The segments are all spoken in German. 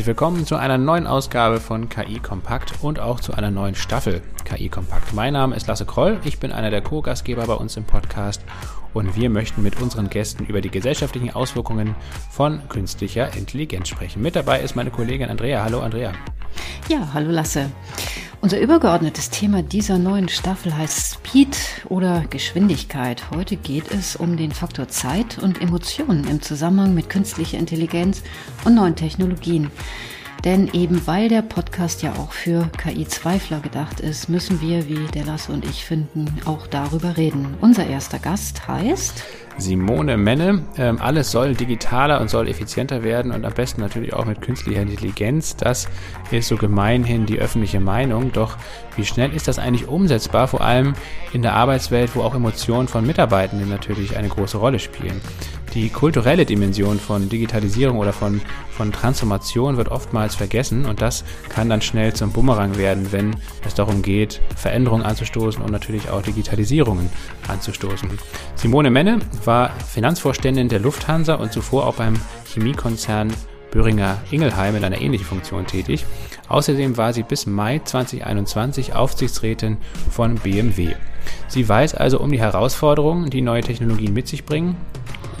herzlich willkommen zu einer neuen Ausgabe von KI Kompakt und auch zu einer neuen Staffel KI Kompakt. Mein Name ist Lasse Kroll, ich bin einer der Co-Gastgeber bei uns im Podcast und wir möchten mit unseren Gästen über die gesellschaftlichen Auswirkungen von künstlicher Intelligenz sprechen. Mit dabei ist meine Kollegin Andrea. Hallo Andrea. Ja, hallo Lasse. Unser übergeordnetes Thema dieser neuen Staffel heißt Speed oder Geschwindigkeit. Heute geht es um den Faktor Zeit und Emotionen im Zusammenhang mit künstlicher Intelligenz und neuen Technologien. Denn eben weil der Podcast ja auch für KI-Zweifler gedacht ist, müssen wir, wie der und ich finden, auch darüber reden. Unser erster Gast heißt Simone Menne. Ähm, alles soll digitaler und soll effizienter werden und am besten natürlich auch mit künstlicher Intelligenz. Das ist so gemeinhin die öffentliche Meinung. Doch wie schnell ist das eigentlich umsetzbar, vor allem in der Arbeitswelt, wo auch Emotionen von Mitarbeitenden natürlich eine große Rolle spielen? Die kulturelle Dimension von Digitalisierung oder von, von Transformation wird oftmals vergessen und das kann dann schnell zum Bumerang werden, wenn es darum geht, Veränderungen anzustoßen und natürlich auch Digitalisierungen anzustoßen. Simone Menne war Finanzvorständin der Lufthansa und zuvor auch beim Chemiekonzern Böhringer Ingelheim in einer ähnlichen Funktion tätig. Außerdem war sie bis Mai 2021 Aufsichtsrätin von BMW. Sie weiß also um die Herausforderungen, die neue Technologien mit sich bringen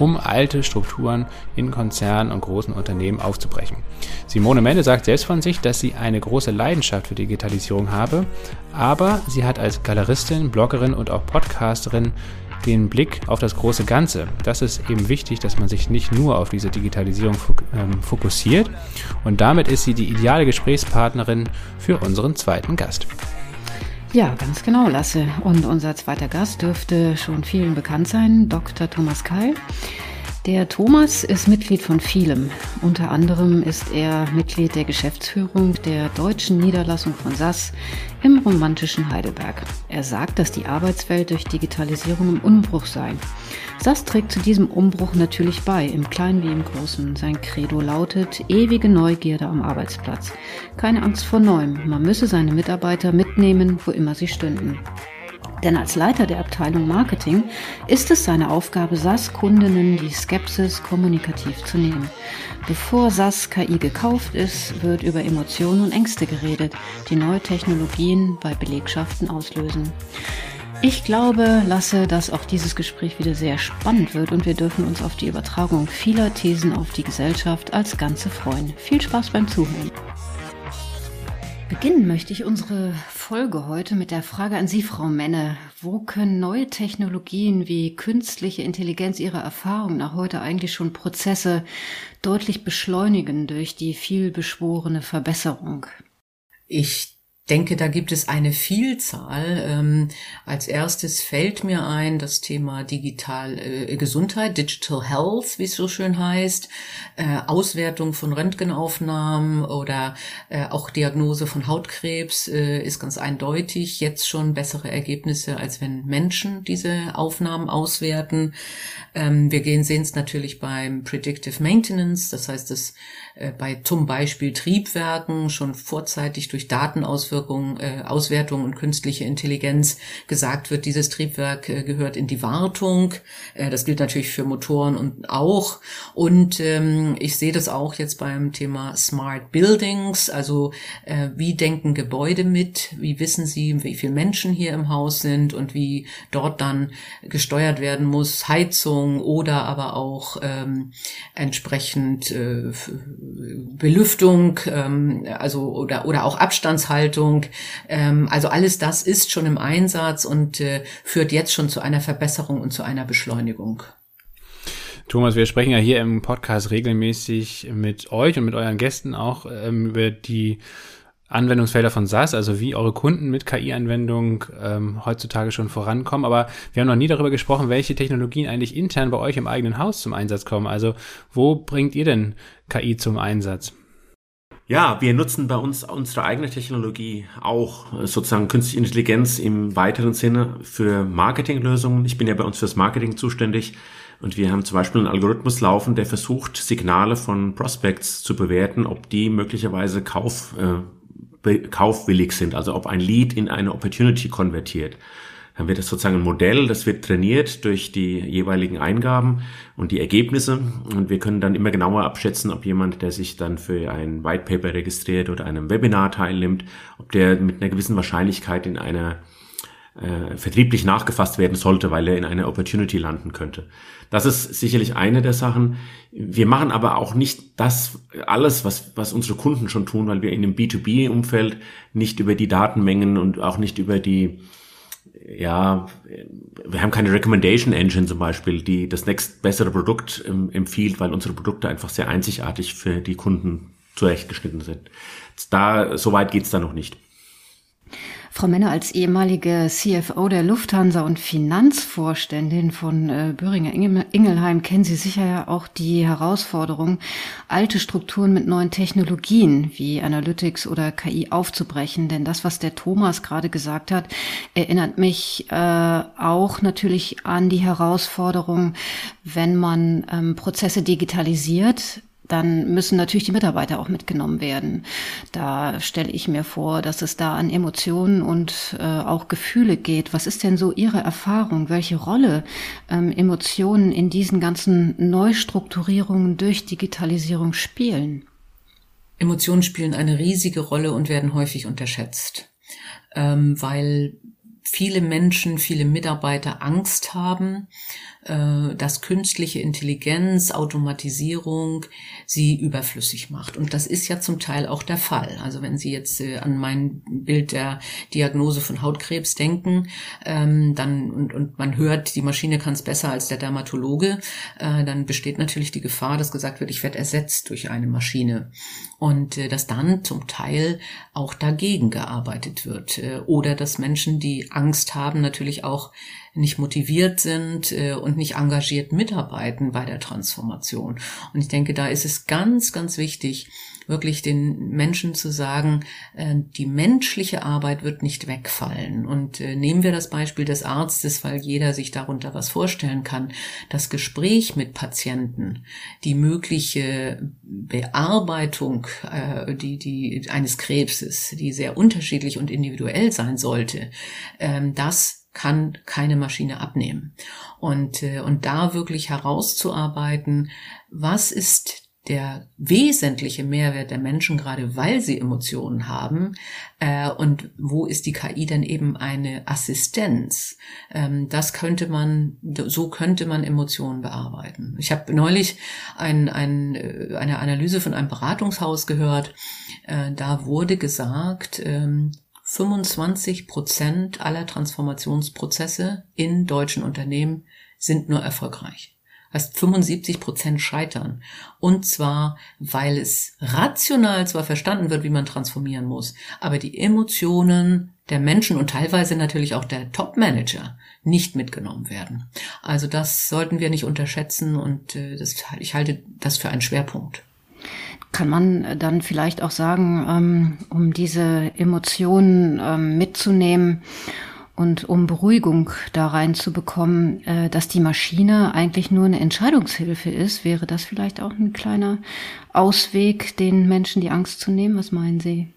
um alte Strukturen in Konzernen und großen Unternehmen aufzubrechen. Simone Mende sagt selbst von sich, dass sie eine große Leidenschaft für Digitalisierung habe, aber sie hat als Galeristin, Bloggerin und auch Podcasterin den Blick auf das große Ganze. Das ist eben wichtig, dass man sich nicht nur auf diese Digitalisierung ähm, fokussiert. Und damit ist sie die ideale Gesprächspartnerin für unseren zweiten Gast. Ja, ganz genau, Lasse. Und unser zweiter Gast dürfte schon vielen bekannt sein, Dr. Thomas Keil. Der Thomas ist Mitglied von vielem. Unter anderem ist er Mitglied der Geschäftsführung der deutschen Niederlassung von SAS im romantischen Heidelberg. Er sagt, dass die Arbeitswelt durch Digitalisierung im Umbruch sei. SAS trägt zu diesem Umbruch natürlich bei, im Kleinen wie im Großen. Sein Credo lautet ewige Neugierde am Arbeitsplatz. Keine Angst vor Neuem. Man müsse seine Mitarbeiter mitnehmen, wo immer sie stünden. Denn als Leiter der Abteilung Marketing ist es seine Aufgabe, SAS-Kundinnen die Skepsis kommunikativ zu nehmen. Bevor SAS KI gekauft ist, wird über Emotionen und Ängste geredet, die neue Technologien bei Belegschaften auslösen. Ich glaube, Lasse, dass auch dieses Gespräch wieder sehr spannend wird und wir dürfen uns auf die Übertragung vieler Thesen auf die Gesellschaft als Ganze freuen. Viel Spaß beim Zuhören. Beginnen möchte ich unsere Folge heute mit der Frage an Sie, Frau Menne. Wo können neue Technologien wie künstliche Intelligenz Ihrer Erfahrung nach heute eigentlich schon Prozesse deutlich beschleunigen durch die vielbeschworene Verbesserung? Ich denke, da gibt es eine Vielzahl. Ähm, als erstes fällt mir ein das Thema Digital äh, Gesundheit, Digital Health, wie es so schön heißt, äh, Auswertung von Röntgenaufnahmen oder äh, auch Diagnose von Hautkrebs äh, ist ganz eindeutig jetzt schon bessere Ergebnisse, als wenn Menschen diese Aufnahmen auswerten. Ähm, wir gehen sehen es natürlich beim Predictive Maintenance, das heißt, dass äh, bei zum Beispiel Triebwerken schon vorzeitig durch Datenauswirkungen, äh, Auswertung und künstliche Intelligenz gesagt wird, dieses Triebwerk äh, gehört in die Wartung. Äh, das gilt natürlich für Motoren und auch. Und ähm, ich sehe das auch jetzt beim Thema Smart Buildings, also äh, wie denken Gebäude mit, wie wissen sie, wie viele Menschen hier im Haus sind und wie dort dann gesteuert werden muss, Heizung oder aber auch ähm, entsprechend äh, Belüftung, ähm, also oder oder auch Abstandshaltung. Ähm, also alles das ist schon im Einsatz und äh, führt jetzt schon zu einer Verbesserung und zu einer Beschleunigung. Thomas, wir sprechen ja hier im Podcast regelmäßig mit euch und mit euren Gästen auch ähm, über die Anwendungsfelder von SaaS, also wie eure Kunden mit KI-Anwendung ähm, heutzutage schon vorankommen. Aber wir haben noch nie darüber gesprochen, welche Technologien eigentlich intern bei euch im eigenen Haus zum Einsatz kommen. Also wo bringt ihr denn KI zum Einsatz? Ja, wir nutzen bei uns unsere eigene Technologie auch, äh, sozusagen künstliche Intelligenz im weiteren Sinne für Marketinglösungen. Ich bin ja bei uns fürs Marketing zuständig und wir haben zum Beispiel einen Algorithmus laufen, der versucht, Signale von Prospects zu bewerten, ob die möglicherweise Kauf, äh, kaufwillig sind, also ob ein Lead in eine Opportunity konvertiert. haben wir das sozusagen ein Modell, das wird trainiert durch die jeweiligen Eingaben und die Ergebnisse und wir können dann immer genauer abschätzen, ob jemand, der sich dann für ein White Paper registriert oder einem Webinar teilnimmt, ob der mit einer gewissen Wahrscheinlichkeit in einer äh, vertrieblich nachgefasst werden sollte, weil er in einer Opportunity landen könnte. Das ist sicherlich eine der Sachen. Wir machen aber auch nicht das alles, was, was unsere Kunden schon tun, weil wir in dem B2B-Umfeld nicht über die Datenmengen und auch nicht über die ja, wir haben keine Recommendation Engine zum Beispiel, die das nächst bessere Produkt ähm, empfiehlt, weil unsere Produkte einfach sehr einzigartig für die Kunden zurechtgeschnitten sind. Da, so weit geht's da noch nicht. Frau Menne, als ehemalige CFO der Lufthansa und Finanzvorständin von äh, Böhringer Ingelheim kennen Sie sicher ja auch die Herausforderung, alte Strukturen mit neuen Technologien wie Analytics oder KI aufzubrechen. Denn das, was der Thomas gerade gesagt hat, erinnert mich äh, auch natürlich an die Herausforderung, wenn man ähm, Prozesse digitalisiert, dann müssen natürlich die Mitarbeiter auch mitgenommen werden. Da stelle ich mir vor, dass es da an Emotionen und äh, auch Gefühle geht. Was ist denn so Ihre Erfahrung? Welche Rolle ähm, Emotionen in diesen ganzen Neustrukturierungen durch Digitalisierung spielen? Emotionen spielen eine riesige Rolle und werden häufig unterschätzt, ähm, weil viele Menschen, viele Mitarbeiter Angst haben, äh, dass künstliche Intelligenz, Automatisierung sie überflüssig macht. Und das ist ja zum Teil auch der Fall. Also wenn Sie jetzt äh, an mein Bild der Diagnose von Hautkrebs denken, ähm, dann und, und man hört, die Maschine kann es besser als der Dermatologe, äh, dann besteht natürlich die Gefahr, dass gesagt wird, ich werde ersetzt durch eine Maschine. Und äh, dass dann zum Teil auch dagegen gearbeitet wird. Oder dass Menschen, die Angst haben, natürlich auch nicht motiviert sind äh, und nicht engagiert mitarbeiten bei der Transformation. Und ich denke, da ist es ganz, ganz wichtig, wirklich den Menschen zu sagen, äh, die menschliche Arbeit wird nicht wegfallen. Und äh, nehmen wir das Beispiel des Arztes, weil jeder sich darunter was vorstellen kann. Das Gespräch mit Patienten, die mögliche Bearbeitung die, die, eines Krebses, die sehr unterschiedlich und individuell sein sollte, ähm, das kann keine Maschine abnehmen. Und, äh, und da wirklich herauszuarbeiten, was ist der wesentliche Mehrwert der Menschen, gerade weil sie Emotionen haben, äh, und wo ist die KI dann eben eine Assistenz? Ähm, das könnte man, so könnte man Emotionen bearbeiten. Ich habe neulich ein, ein, äh, eine Analyse von einem Beratungshaus gehört. Äh, da wurde gesagt, ähm, 25 Prozent aller Transformationsprozesse in deutschen Unternehmen sind nur erfolgreich. Heißt 75 Prozent scheitern. Und zwar, weil es rational zwar verstanden wird, wie man transformieren muss, aber die Emotionen der Menschen und teilweise natürlich auch der Top-Manager nicht mitgenommen werden. Also das sollten wir nicht unterschätzen und äh, das, ich halte das für einen Schwerpunkt. Kann man dann vielleicht auch sagen, ähm, um diese Emotionen ähm, mitzunehmen und um Beruhigung da reinzubekommen, äh, dass die Maschine eigentlich nur eine Entscheidungshilfe ist, wäre das vielleicht auch ein kleiner Ausweg, den Menschen die Angst zu nehmen? Was meinen Sie?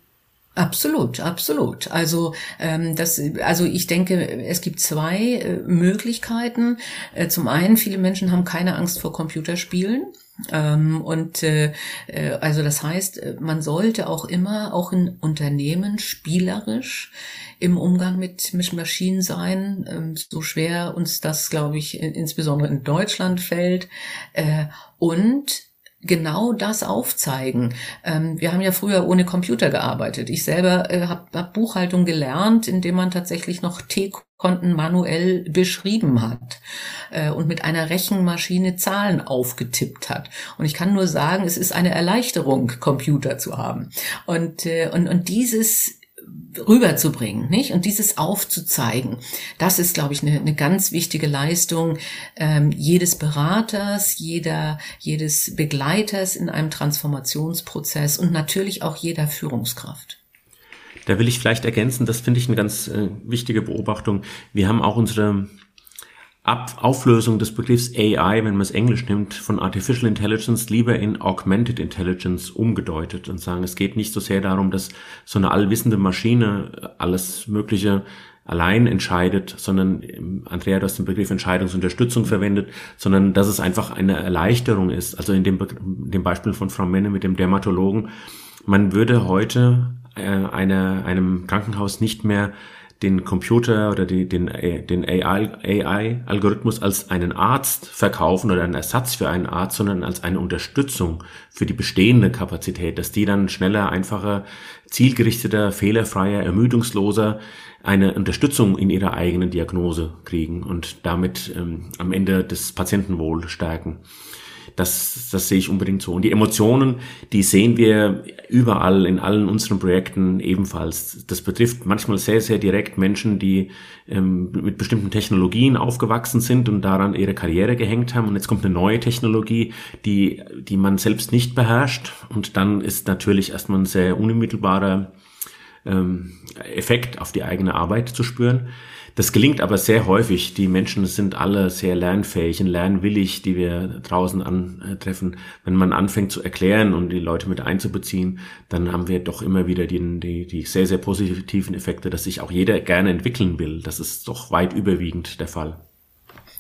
Absolut, absolut. Also ähm, das, also ich denke, es gibt zwei äh, Möglichkeiten. Äh, zum einen, viele Menschen haben keine Angst vor Computerspielen. Ähm, und äh, äh, also das heißt, äh, man sollte auch immer, auch in Unternehmen, spielerisch im Umgang mit, mit Maschinen sein, ähm, so schwer uns das, glaube ich, in, insbesondere in Deutschland fällt. Äh, und genau das aufzeigen. Ähm, wir haben ja früher ohne Computer gearbeitet. Ich selber äh, habe hab Buchhaltung gelernt, indem man tatsächlich noch T-Konten manuell beschrieben hat äh, und mit einer Rechenmaschine Zahlen aufgetippt hat. Und ich kann nur sagen, es ist eine Erleichterung, Computer zu haben. Und, äh, und, und dieses rüberzubringen, nicht? Und dieses aufzuzeigen, das ist, glaube ich, eine, eine ganz wichtige Leistung ähm, jedes Beraters, jeder, jedes Begleiters in einem Transformationsprozess und natürlich auch jeder Führungskraft. Da will ich vielleicht ergänzen, das finde ich eine ganz äh, wichtige Beobachtung. Wir haben auch unsere Ab Auflösung des Begriffs AI, wenn man es Englisch nimmt, von Artificial Intelligence lieber in Augmented Intelligence umgedeutet und sagen, es geht nicht so sehr darum, dass so eine allwissende Maschine alles Mögliche allein entscheidet, sondern ähm, Andrea hat den Begriff Entscheidungsunterstützung verwendet, sondern dass es einfach eine Erleichterung ist. Also in dem, Be dem Beispiel von Frau Menne mit dem Dermatologen, man würde heute äh, eine, einem Krankenhaus nicht mehr den Computer oder die, den, den AI-Algorithmus AI als einen Arzt verkaufen oder einen Ersatz für einen Arzt, sondern als eine Unterstützung für die bestehende Kapazität, dass die dann schneller, einfacher, zielgerichteter, fehlerfreier, ermüdungsloser eine Unterstützung in ihrer eigenen Diagnose kriegen und damit ähm, am Ende das Patientenwohl stärken. Das, das sehe ich unbedingt so. Und die Emotionen, die sehen wir überall in allen unseren Projekten ebenfalls. Das betrifft manchmal sehr, sehr direkt Menschen, die ähm, mit bestimmten Technologien aufgewachsen sind und daran ihre Karriere gehängt haben. Und jetzt kommt eine neue Technologie, die, die man selbst nicht beherrscht. Und dann ist natürlich erstmal ein sehr unmittelbarer ähm, Effekt auf die eigene Arbeit zu spüren. Das gelingt aber sehr häufig. Die Menschen sind alle sehr lernfähig und lernwillig, die wir draußen antreffen. Wenn man anfängt zu erklären und die Leute mit einzubeziehen, dann haben wir doch immer wieder die, die, die sehr, sehr positiven Effekte, dass sich auch jeder gerne entwickeln will. Das ist doch weit überwiegend der Fall.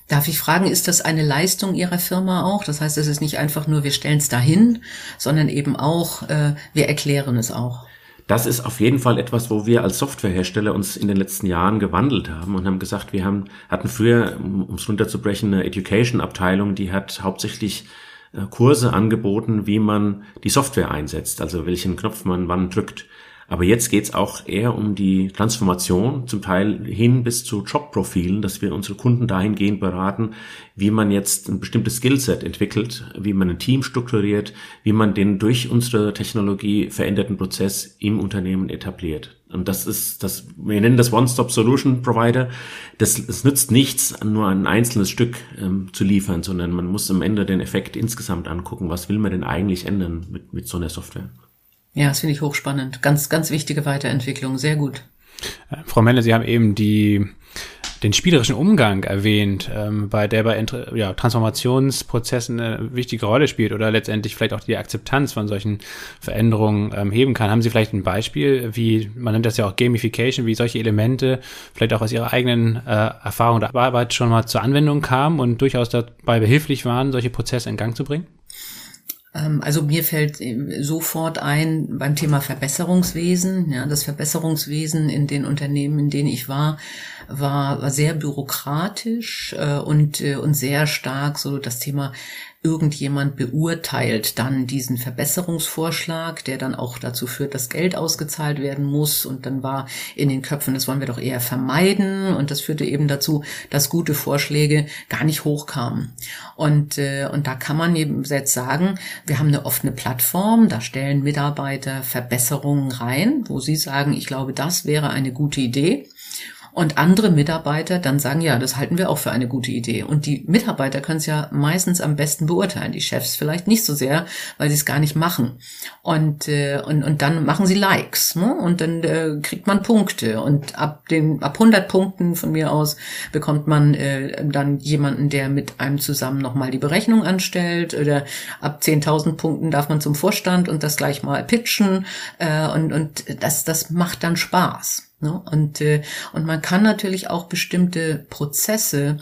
Darf ich fragen, ist das eine Leistung Ihrer Firma auch? Das heißt, es ist nicht einfach nur, wir stellen es dahin, sondern eben auch, äh, wir erklären es auch das ist auf jeden Fall etwas, wo wir als Softwarehersteller uns in den letzten Jahren gewandelt haben und haben gesagt, wir haben, hatten früher, um es runterzubrechen, eine Education-Abteilung, die hat hauptsächlich äh, Kurse angeboten, wie man die Software einsetzt, also welchen Knopf man wann drückt. Aber jetzt geht's auch eher um die Transformation, zum Teil hin bis zu Jobprofilen, dass wir unsere Kunden dahingehend beraten, wie man jetzt ein bestimmtes Skillset entwickelt, wie man ein Team strukturiert, wie man den durch unsere Technologie veränderten Prozess im Unternehmen etabliert. Und das ist das, wir nennen das One-Stop-Solution Provider. Das, es nützt nichts, nur ein einzelnes Stück ähm, zu liefern, sondern man muss am Ende den Effekt insgesamt angucken. Was will man denn eigentlich ändern mit, mit so einer Software? Ja, das finde ich hochspannend. Ganz, ganz wichtige Weiterentwicklung. Sehr gut. Äh, Frau Melle, Sie haben eben die, den spielerischen Umgang erwähnt, ähm, bei der bei ja, Transformationsprozessen eine wichtige Rolle spielt oder letztendlich vielleicht auch die Akzeptanz von solchen Veränderungen ähm, heben kann. Haben Sie vielleicht ein Beispiel, wie, man nennt das ja auch Gamification, wie solche Elemente vielleicht auch aus Ihrer eigenen äh, Erfahrung der Arbeit schon mal zur Anwendung kamen und durchaus dabei behilflich waren, solche Prozesse in Gang zu bringen? Ähm, also mir fällt sofort ein beim Thema Verbesserungswesen. Ja, das Verbesserungswesen in den Unternehmen, in denen ich war, war, war sehr bürokratisch äh, und, äh, und sehr stark so das Thema irgendjemand beurteilt dann diesen Verbesserungsvorschlag, der dann auch dazu führt, dass Geld ausgezahlt werden muss. Und dann war in den Köpfen, das wollen wir doch eher vermeiden. Und das führte eben dazu, dass gute Vorschläge gar nicht hochkamen. Und, äh, und da kann man eben jetzt sagen, wir haben eine offene Plattform, da stellen Mitarbeiter Verbesserungen rein, wo sie sagen, ich glaube, das wäre eine gute Idee. Und andere Mitarbeiter dann sagen, ja, das halten wir auch für eine gute Idee. Und die Mitarbeiter können es ja meistens am besten beurteilen, die Chefs vielleicht nicht so sehr, weil sie es gar nicht machen. Und, äh, und, und dann machen sie Likes ne? und dann äh, kriegt man Punkte. Und ab, den, ab 100 Punkten von mir aus bekommt man äh, dann jemanden, der mit einem zusammen nochmal die Berechnung anstellt. Oder ab 10.000 Punkten darf man zum Vorstand und das gleich mal pitchen. Äh, und, und das, das macht dann Spaß. Ne? Und, äh, und man kann natürlich auch bestimmte Prozesse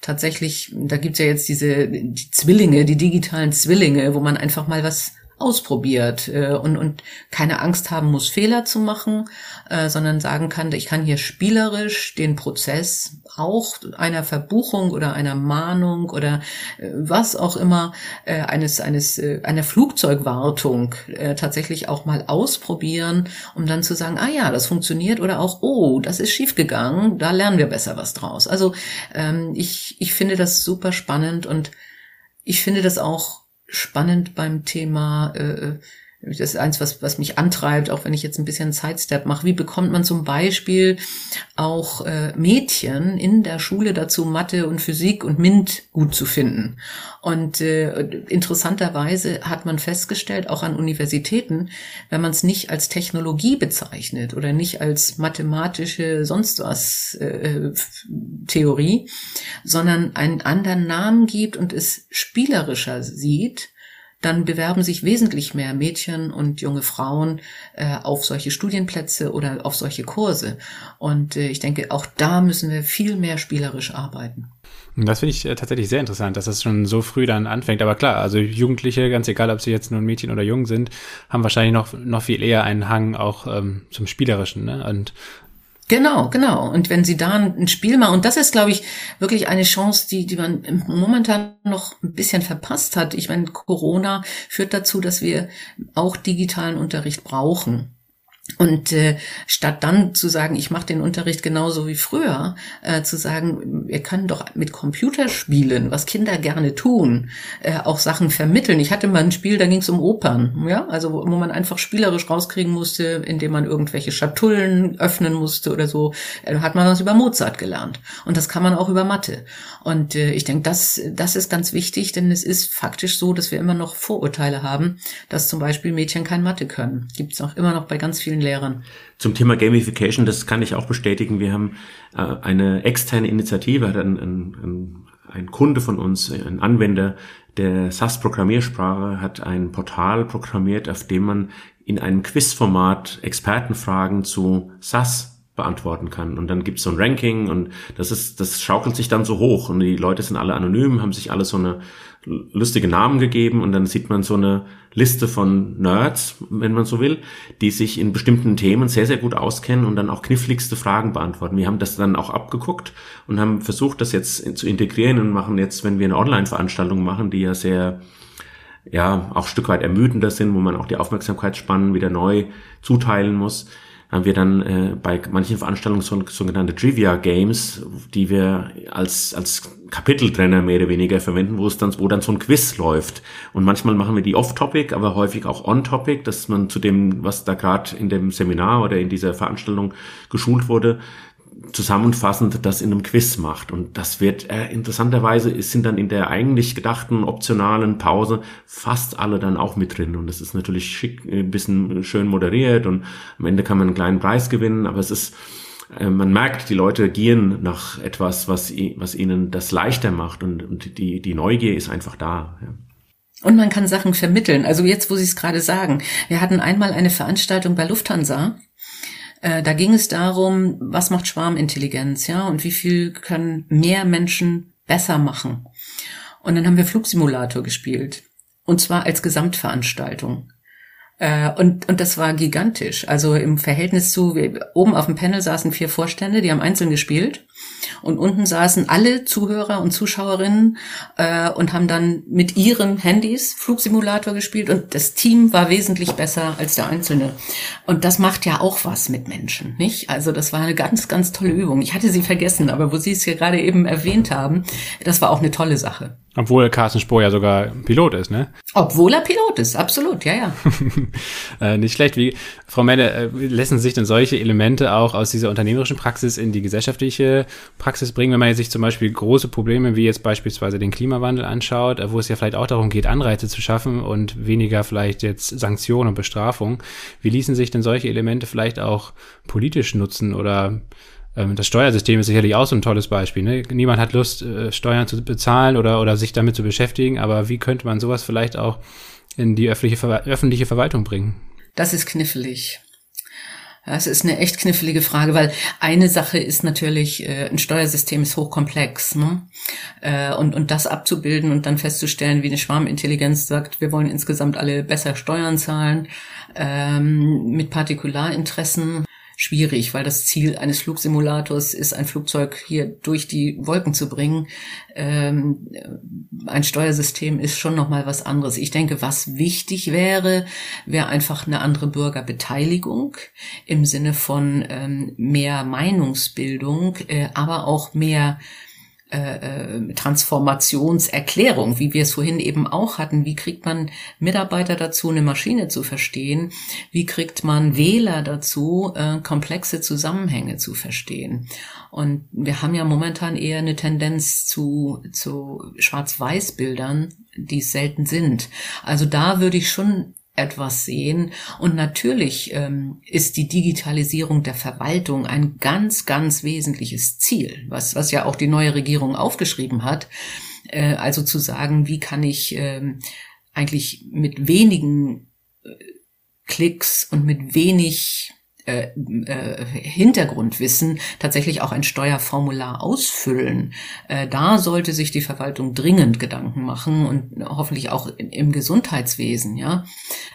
tatsächlich, da gibt's ja jetzt diese die Zwillinge, die digitalen Zwillinge, wo man einfach mal was ausprobiert äh, und, und keine Angst haben muss, Fehler zu machen, äh, sondern sagen kann, ich kann hier spielerisch den Prozess auch einer Verbuchung oder einer Mahnung oder äh, was auch immer äh, eines eines äh, einer Flugzeugwartung äh, tatsächlich auch mal ausprobieren, um dann zu sagen, ah ja, das funktioniert oder auch oh, das ist schiefgegangen, da lernen wir besser was draus. Also ähm, ich ich finde das super spannend und ich finde das auch spannend beim Thema, äh, äh, das ist eins, was, was mich antreibt, auch wenn ich jetzt ein bisschen Sidestep mache. Wie bekommt man zum Beispiel auch äh, Mädchen in der Schule dazu, Mathe und Physik und MINT gut zu finden? Und äh, interessanterweise hat man festgestellt, auch an Universitäten, wenn man es nicht als Technologie bezeichnet oder nicht als mathematische sonst was äh, Theorie, sondern einen anderen Namen gibt und es spielerischer sieht, dann bewerben sich wesentlich mehr Mädchen und junge Frauen äh, auf solche Studienplätze oder auf solche Kurse. Und äh, ich denke, auch da müssen wir viel mehr spielerisch arbeiten. Das finde ich äh, tatsächlich sehr interessant, dass das schon so früh dann anfängt. Aber klar, also Jugendliche, ganz egal, ob sie jetzt nur ein Mädchen oder Jung sind, haben wahrscheinlich noch, noch viel eher einen Hang auch ähm, zum Spielerischen. Ne? Und Genau, genau. Und wenn sie da ein Spiel machen, und das ist, glaube ich, wirklich eine Chance, die, die man momentan noch ein bisschen verpasst hat. Ich meine, Corona führt dazu, dass wir auch digitalen Unterricht brauchen. Und äh, statt dann zu sagen, ich mache den Unterricht genauso wie früher, äh, zu sagen, wir können doch mit Computerspielen, was Kinder gerne tun, äh, auch Sachen vermitteln. Ich hatte mal ein Spiel, da ging es um Opern, ja, also wo, wo man einfach spielerisch rauskriegen musste, indem man irgendwelche Schatullen öffnen musste oder so, äh, hat man was über Mozart gelernt. Und das kann man auch über Mathe. Und äh, ich denke, das, das ist ganz wichtig, denn es ist faktisch so, dass wir immer noch Vorurteile haben, dass zum Beispiel Mädchen kein Mathe können. Gibt es auch immer noch bei ganz vielen vielen Lehrern. Zum Thema Gamification, das kann ich auch bestätigen. Wir haben äh, eine externe Initiative, hat ein, ein, ein Kunde von uns, ein Anwender der SAS-Programmiersprache, hat ein Portal programmiert, auf dem man in einem Quizformat Expertenfragen zu SAS beantworten kann. Und dann gibt's so ein Ranking und das ist, das schaukelt sich dann so hoch und die Leute sind alle anonym, haben sich alle so eine lustige Namen gegeben und dann sieht man so eine Liste von Nerds, wenn man so will, die sich in bestimmten Themen sehr, sehr gut auskennen und dann auch kniffligste Fragen beantworten. Wir haben das dann auch abgeguckt und haben versucht, das jetzt zu integrieren und machen jetzt, wenn wir eine Online-Veranstaltung machen, die ja sehr ja, auch Stück weit ermüdender sind, wo man auch die Aufmerksamkeitsspannen wieder neu zuteilen muss, haben wir dann äh, bei manchen Veranstaltungen so, sogenannte Trivia Games, die wir als, als Kapiteltrenner mehr oder weniger verwenden, wo es dann, wo dann so ein Quiz läuft. Und manchmal machen wir die off-topic, aber häufig auch on-topic, dass man zu dem, was da gerade in dem Seminar oder in dieser Veranstaltung geschult wurde, zusammenfassend das in einem Quiz macht. Und das wird äh, interessanterweise sind dann in der eigentlich gedachten optionalen Pause fast alle dann auch mit drin. Und das ist natürlich schick, ein bisschen schön moderiert und am Ende kann man einen kleinen Preis gewinnen, aber es ist äh, man merkt, die Leute gieren nach etwas, was, was ihnen das leichter macht und, und die, die Neugier ist einfach da. Ja. Und man kann Sachen vermitteln. Also jetzt, wo Sie es gerade sagen. Wir hatten einmal eine Veranstaltung bei Lufthansa äh, da ging es darum, was macht Schwarmintelligenz, ja, und wie viel können mehr Menschen besser machen. Und dann haben wir Flugsimulator gespielt. Und zwar als Gesamtveranstaltung. Äh, und, und das war gigantisch. Also im Verhältnis zu, wir, oben auf dem Panel saßen vier Vorstände, die haben einzeln gespielt. Und unten saßen alle Zuhörer und Zuschauerinnen äh, und haben dann mit ihren Handys Flugsimulator gespielt und das Team war wesentlich besser als der Einzelne. Und das macht ja auch was mit Menschen, nicht? Also das war eine ganz, ganz tolle Übung. Ich hatte sie vergessen, aber wo Sie es hier gerade eben erwähnt haben, das war auch eine tolle Sache. Obwohl Carsten Spohr ja sogar Pilot ist, ne? Obwohl er Pilot ist, absolut, ja, ja. äh, nicht schlecht. Wie, Frau Menne, äh, lassen sich denn solche Elemente auch aus dieser unternehmerischen Praxis in die gesellschaftliche Praxis bringen, wenn man sich zum Beispiel große Probleme wie jetzt beispielsweise den Klimawandel anschaut, äh, wo es ja vielleicht auch darum geht, Anreize zu schaffen und weniger vielleicht jetzt Sanktionen und Bestrafung. Wie ließen sich denn solche Elemente vielleicht auch politisch nutzen oder ähm, das Steuersystem ist sicherlich auch so ein tolles Beispiel. Ne? Niemand hat Lust, äh, Steuern zu bezahlen oder, oder sich damit zu beschäftigen, aber wie könnte man sowas vielleicht auch in die öffentliche, Ver öffentliche Verwaltung bringen? Das ist knifflig. Das ist eine echt knifflige Frage, weil eine Sache ist natürlich, äh, ein Steuersystem ist hochkomplex. Ne? Äh, und, und das abzubilden und dann festzustellen, wie eine Schwarmintelligenz sagt, wir wollen insgesamt alle besser Steuern zahlen, ähm, mit Partikularinteressen schwierig, weil das Ziel eines Flugsimulators ist, ein Flugzeug hier durch die Wolken zu bringen. Ähm, ein Steuersystem ist schon noch mal was anderes. Ich denke, was wichtig wäre, wäre einfach eine andere Bürgerbeteiligung im Sinne von ähm, mehr Meinungsbildung, äh, aber auch mehr äh, äh, Transformationserklärung, wie wir es vorhin eben auch hatten. Wie kriegt man Mitarbeiter dazu, eine Maschine zu verstehen? Wie kriegt man Wähler dazu, äh, komplexe Zusammenhänge zu verstehen? Und wir haben ja momentan eher eine Tendenz zu, zu Schwarz-Weiß-Bildern, die selten sind. Also da würde ich schon etwas sehen. Und natürlich ähm, ist die Digitalisierung der Verwaltung ein ganz, ganz wesentliches Ziel, was, was ja auch die neue Regierung aufgeschrieben hat. Äh, also zu sagen, wie kann ich ähm, eigentlich mit wenigen äh, Klicks und mit wenig äh, äh, Hintergrundwissen tatsächlich auch ein Steuerformular ausfüllen. Äh, da sollte sich die Verwaltung dringend Gedanken machen und hoffentlich auch im Gesundheitswesen, ja.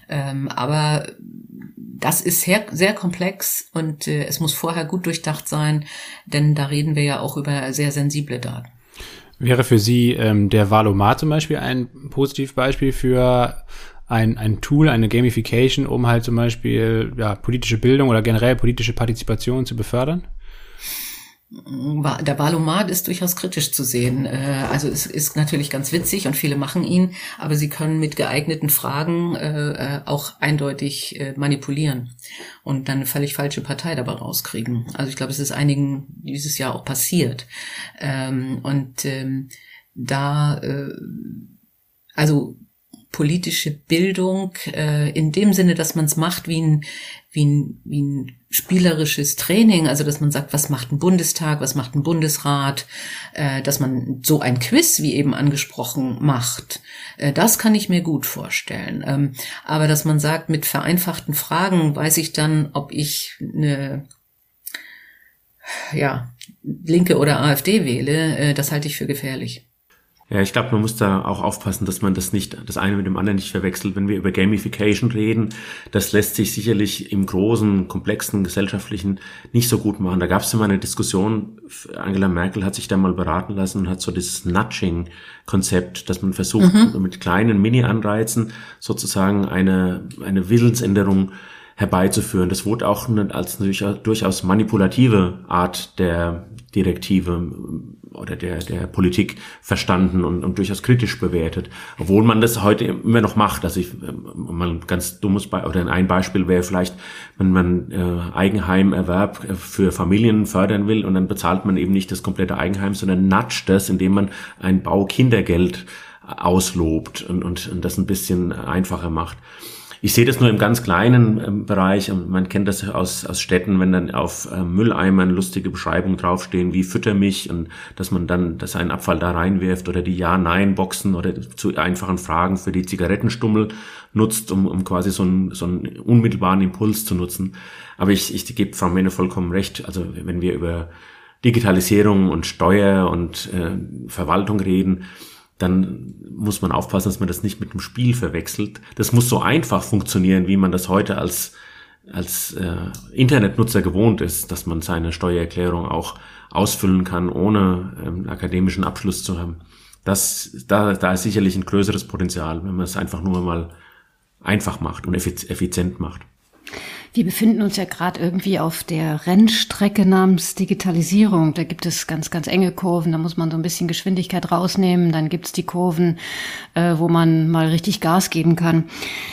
Ähm, aber das ist sehr, sehr komplex und äh, es muss vorher gut durchdacht sein, denn da reden wir ja auch über sehr sensible Daten. Wäre für Sie ähm, der Valomat zum Beispiel ein Positivbeispiel für ein, ein Tool, eine Gamification, um halt zum Beispiel ja, politische Bildung oder generell politische Partizipation zu befördern? Der Valomat ist durchaus kritisch zu sehen. Äh, also es ist natürlich ganz witzig und viele machen ihn, aber sie können mit geeigneten Fragen äh, äh, auch eindeutig manipulieren und dann eine völlig falsche Partei dabei rauskriegen. Also ich glaube, es ist einigen dieses Jahr auch passiert. Ähm, und ähm, da, also politische Bildung äh, in dem Sinne, dass man es macht wie ein, wie, ein, wie ein spielerisches Training, also dass man sagt, was macht ein Bundestag, was macht ein Bundesrat, äh, dass man so ein Quiz, wie eben angesprochen, macht. Äh, das kann ich mir gut vorstellen. Ähm, aber dass man sagt, mit vereinfachten Fragen weiß ich dann, ob ich eine ja, Linke oder AfD wähle, äh, das halte ich für gefährlich. Ja, ich glaube, man muss da auch aufpassen, dass man das nicht, das eine mit dem anderen nicht verwechselt. Wenn wir über Gamification reden, das lässt sich sicherlich im großen, komplexen gesellschaftlichen nicht so gut machen. Da gab es mal eine Diskussion, Angela Merkel hat sich da mal beraten lassen und hat so dieses Nudging-Konzept, dass man versucht, mhm. mit kleinen Mini-Anreizen sozusagen eine, eine Willensänderung herbeizuführen. Das wurde auch als durchaus manipulative Art der Direktive oder der, der Politik verstanden und, und durchaus kritisch bewertet. Obwohl man das heute immer noch macht. Also ich, mal ein ganz dummes Beispiel, oder ein Beispiel wäre vielleicht, wenn man äh, Eigenheimerwerb für Familien fördern will und dann bezahlt man eben nicht das komplette Eigenheim, sondern nudgt das, indem man ein Baukindergeld auslobt und, und, und das ein bisschen einfacher macht. Ich sehe das nur im ganz kleinen ähm, Bereich. Man kennt das aus, aus Städten, wenn dann auf äh, Mülleimern lustige Beschreibungen draufstehen, wie fütter mich und dass man dann dass einen Abfall da reinwirft oder die Ja-Nein-Boxen oder zu einfachen Fragen für die Zigarettenstummel nutzt, um, um quasi so einen, so einen unmittelbaren Impuls zu nutzen. Aber ich, ich gebe Frau Menne vollkommen recht. Also wenn wir über Digitalisierung und Steuer und äh, Verwaltung reden, dann muss man aufpassen, dass man das nicht mit dem Spiel verwechselt. Das muss so einfach funktionieren, wie man das heute als, als äh, Internetnutzer gewohnt ist, dass man seine Steuererklärung auch ausfüllen kann, ohne ähm, akademischen Abschluss zu haben. Das, da, da ist sicherlich ein größeres Potenzial, wenn man es einfach nur mal einfach macht und effizient macht. Wir befinden uns ja gerade irgendwie auf der Rennstrecke namens Digitalisierung. Da gibt es ganz, ganz enge Kurven. Da muss man so ein bisschen Geschwindigkeit rausnehmen. Dann gibt es die Kurven, äh, wo man mal richtig Gas geben kann.